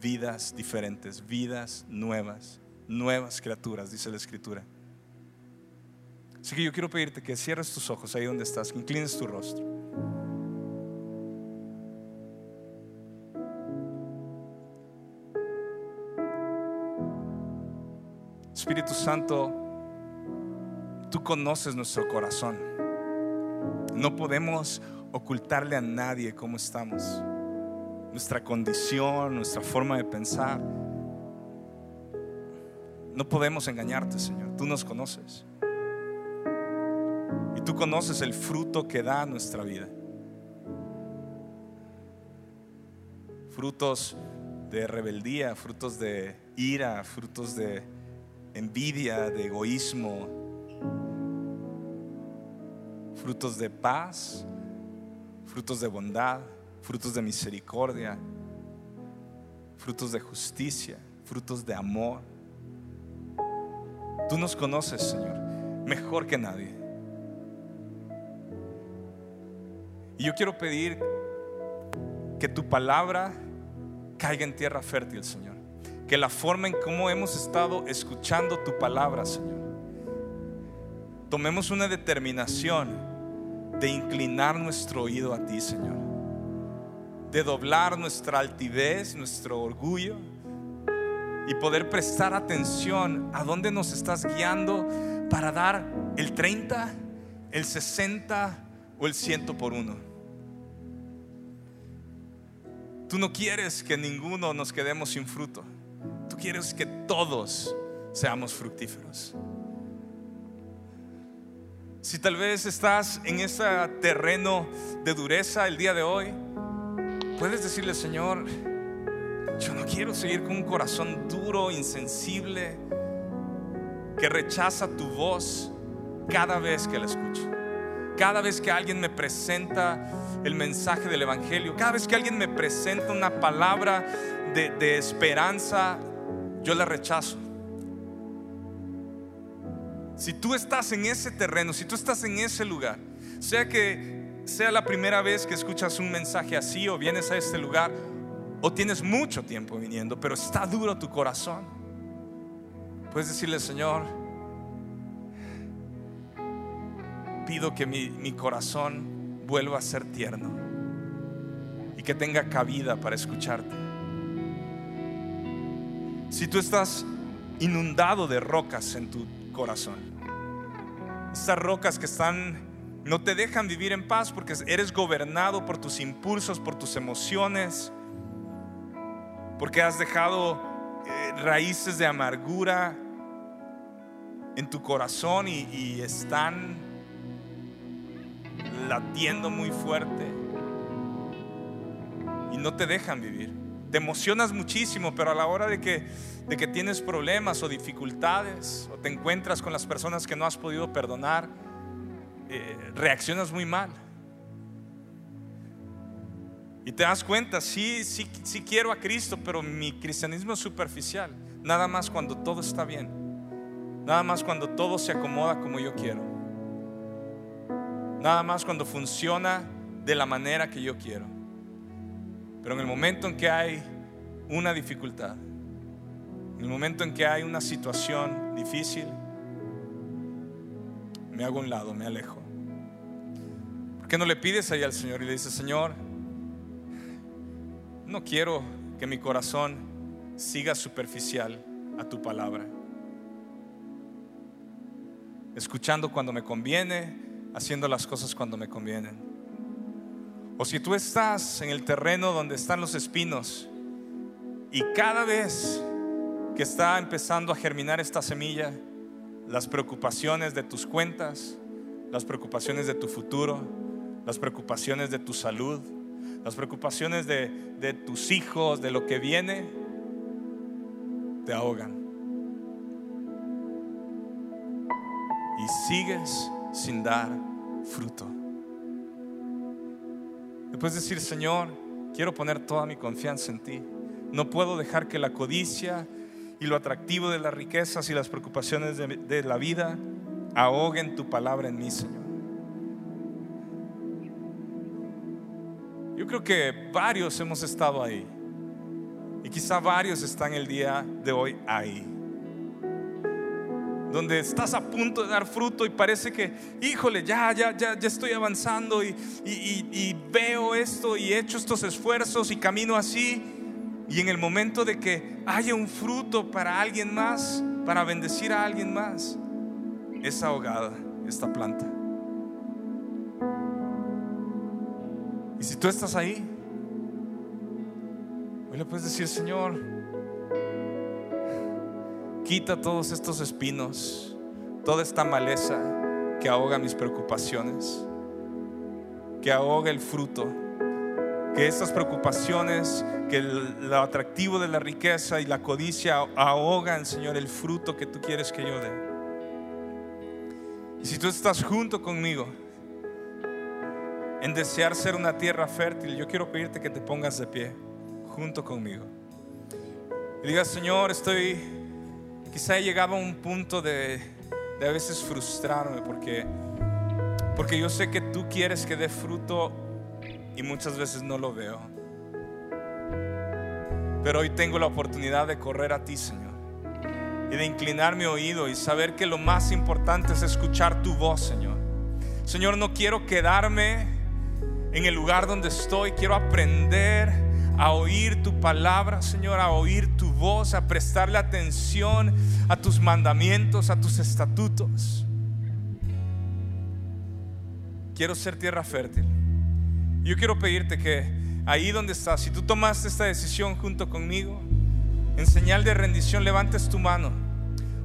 S1: vidas diferentes, vidas nuevas, nuevas criaturas, dice la Escritura. Así que yo quiero pedirte que cierres tus ojos ahí donde estás, que inclines tu rostro. Espíritu Santo, tú conoces nuestro corazón. No podemos ocultarle a nadie cómo estamos, nuestra condición, nuestra forma de pensar. No podemos engañarte, Señor. Tú nos conoces. Y tú conoces el fruto que da nuestra vida. Frutos de rebeldía, frutos de ira, frutos de envidia, de egoísmo, frutos de paz, frutos de bondad, frutos de misericordia, frutos de justicia, frutos de amor. Tú nos conoces, Señor, mejor que nadie. Y yo quiero pedir que tu palabra caiga en tierra fértil, Señor. Que la forma en cómo hemos estado escuchando tu palabra, Señor, tomemos una determinación de inclinar nuestro oído a ti, Señor. De doblar nuestra altivez, nuestro orgullo y poder prestar atención a dónde nos estás guiando para dar el 30, el 60 o el 100 por uno. Tú no quieres que ninguno nos quedemos sin fruto. Tú quieres que todos seamos fructíferos. Si tal vez estás en ese terreno de dureza el día de hoy, puedes decirle, Señor, yo no quiero seguir con un corazón duro, insensible, que rechaza tu voz cada vez que la escucho. Cada vez que alguien me presenta el mensaje del Evangelio, cada vez que alguien me presenta una palabra de, de esperanza, yo la rechazo. Si tú estás en ese terreno, si tú estás en ese lugar, sea que sea la primera vez que escuchas un mensaje así o vienes a este lugar o tienes mucho tiempo viniendo, pero está duro tu corazón, puedes decirle, Señor, pido que mi, mi corazón vuelva a ser tierno y que tenga cabida para escucharte. Si tú estás inundado de rocas en tu corazón. Esas rocas que están, no te dejan vivir en paz porque eres gobernado por tus impulsos, por tus emociones, porque has dejado eh, raíces de amargura en tu corazón y están latiendo muy fuerte y no te dejan vivir. Te emocionas muchísimo, pero a la hora de que de que tienes problemas o dificultades o te encuentras con las personas que no has podido perdonar, eh, reaccionas muy mal. Y te das cuenta, sí, sí, sí quiero a Cristo, pero mi cristianismo es superficial. Nada más cuando todo está bien. Nada más cuando todo se acomoda como yo quiero. Nada más cuando funciona de la manera que yo quiero. Pero en el momento en que hay una dificultad, en el momento en que hay una situación difícil, me hago un lado, me alejo. ¿Por qué no le pides ahí al Señor y le dices, Señor, no quiero que mi corazón siga superficial a tu palabra? Escuchando cuando me conviene, haciendo las cosas cuando me convienen. O si tú estás en el terreno donde están los espinos y cada vez que está empezando a germinar esta semilla, las preocupaciones de tus cuentas, las preocupaciones de tu futuro, las preocupaciones de tu salud, las preocupaciones de, de tus hijos, de lo que viene, te ahogan. Y sigues sin dar fruto. Después decir, Señor, quiero poner toda mi confianza en ti. No puedo dejar que la codicia y lo atractivo de las riquezas y las preocupaciones de, la vida ahoguen tu palabra en mí, Señor. Yo creo que varios hemos estado ahí. Y quizá varios están el día de hoy ahí. Donde estás a punto de dar fruto y parece que, híjole, ya, ya, ya, ya estoy avanzando y, y veo esto y he hecho estos esfuerzos y camino así. Y en el momento de que haya un fruto para alguien más, para bendecir a alguien más, es ahogada esta planta. Y si tú estás ahí, hoy le puedes decir, Señor, Quita todos estos espinos, toda esta maleza que ahoga mis preocupaciones, que ahoga el fruto, que estas preocupaciones, que el, lo atractivo de la riqueza y la codicia ahogan, Señor, el fruto que tú quieres que yo dé. Y si tú estás junto conmigo en desear ser una tierra fértil, yo quiero pedirte que te pongas de pie junto conmigo. Y digas, Señor, estoy, quizá he llegado a un punto de, de a veces frustrarme porque, porque yo sé que tú quieres que dé fruto y muchas veces no lo veo. Pero hoy tengo la oportunidad de correr a ti, Señor, y de inclinar mi oído y saber que lo más importante es escuchar tu voz, Señor. Señor, no quiero quedarme en el lugar donde estoy, quiero aprender a oír tu palabra, Señor, a oír tu voz, a prestarle atención a tus mandamientos, a tus estatutos. Quiero ser tierra fértil. Yo quiero pedirte que ahí donde estás, si tú tomaste esta decisión junto conmigo, en señal de rendición levantes tu mano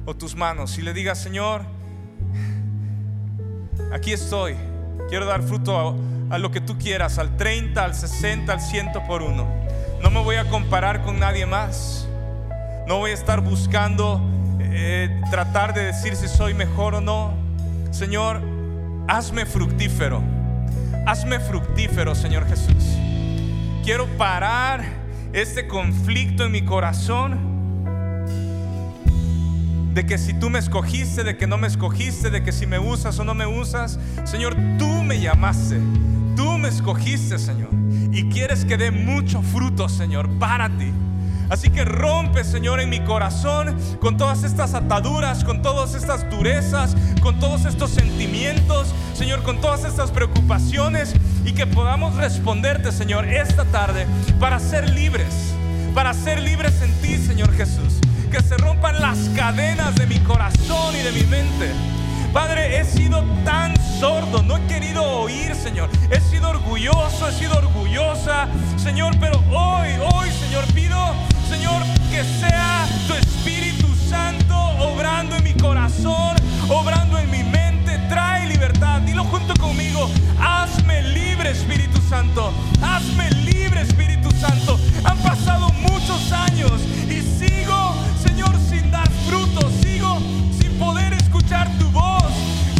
S1: o tus manos y le digas, Señor, aquí estoy, quiero dar fruto a lo que tú quieras, al 30, al 60, al 100 por uno. No me voy a comparar con nadie más. No voy a estar buscando eh, tratar de decir si soy mejor o no. Señor, hazme fructífero. Hazme fructífero, Señor Jesús. Quiero parar este conflicto en mi corazón de que si tú me escogiste, de que no me escogiste, de que si me usas o no me usas, Señor, tú me llamaste. Tú me escogiste, Señor, y quieres que dé mucho fruto, Señor, para ti. Así que rompe, Señor, en mi corazón con todas estas ataduras, con todas estas durezas, con todos estos sentimientos, Señor, con todas estas preocupaciones y que podamos responderte, Señor, esta tarde para ser libres, para ser libres en ti, Señor Jesús. Que se rompan las cadenas de mi corazón y de mi mente Padre, he sido tan sordo, no he querido oír, Señor. He sido orgulloso, he sido orgullosa, Señor, pero hoy, hoy, Señor, pido, Señor, que sea tu Espíritu Santo obrando en mi corazón, obrando en mi mente, trae libertad. Dilo junto conmigo, hazme libre, Espíritu Santo, hazme libre, Espíritu Santo. Han pasado muchos años y sigo, Señor, sin dar frutos, sigo sin poder escuchar tu voz.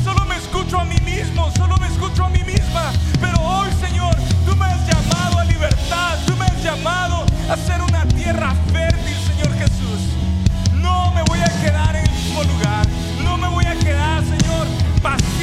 S1: Solo me escucho a mí mismo, solo me escucho a mí misma. Pero hoy, Señor, tú me has llamado a libertad, tú me has llamado a ser una tierra fértil, Señor Jesús. No me voy a quedar en el mismo lugar, no me voy a quedar, Señor, pasivo,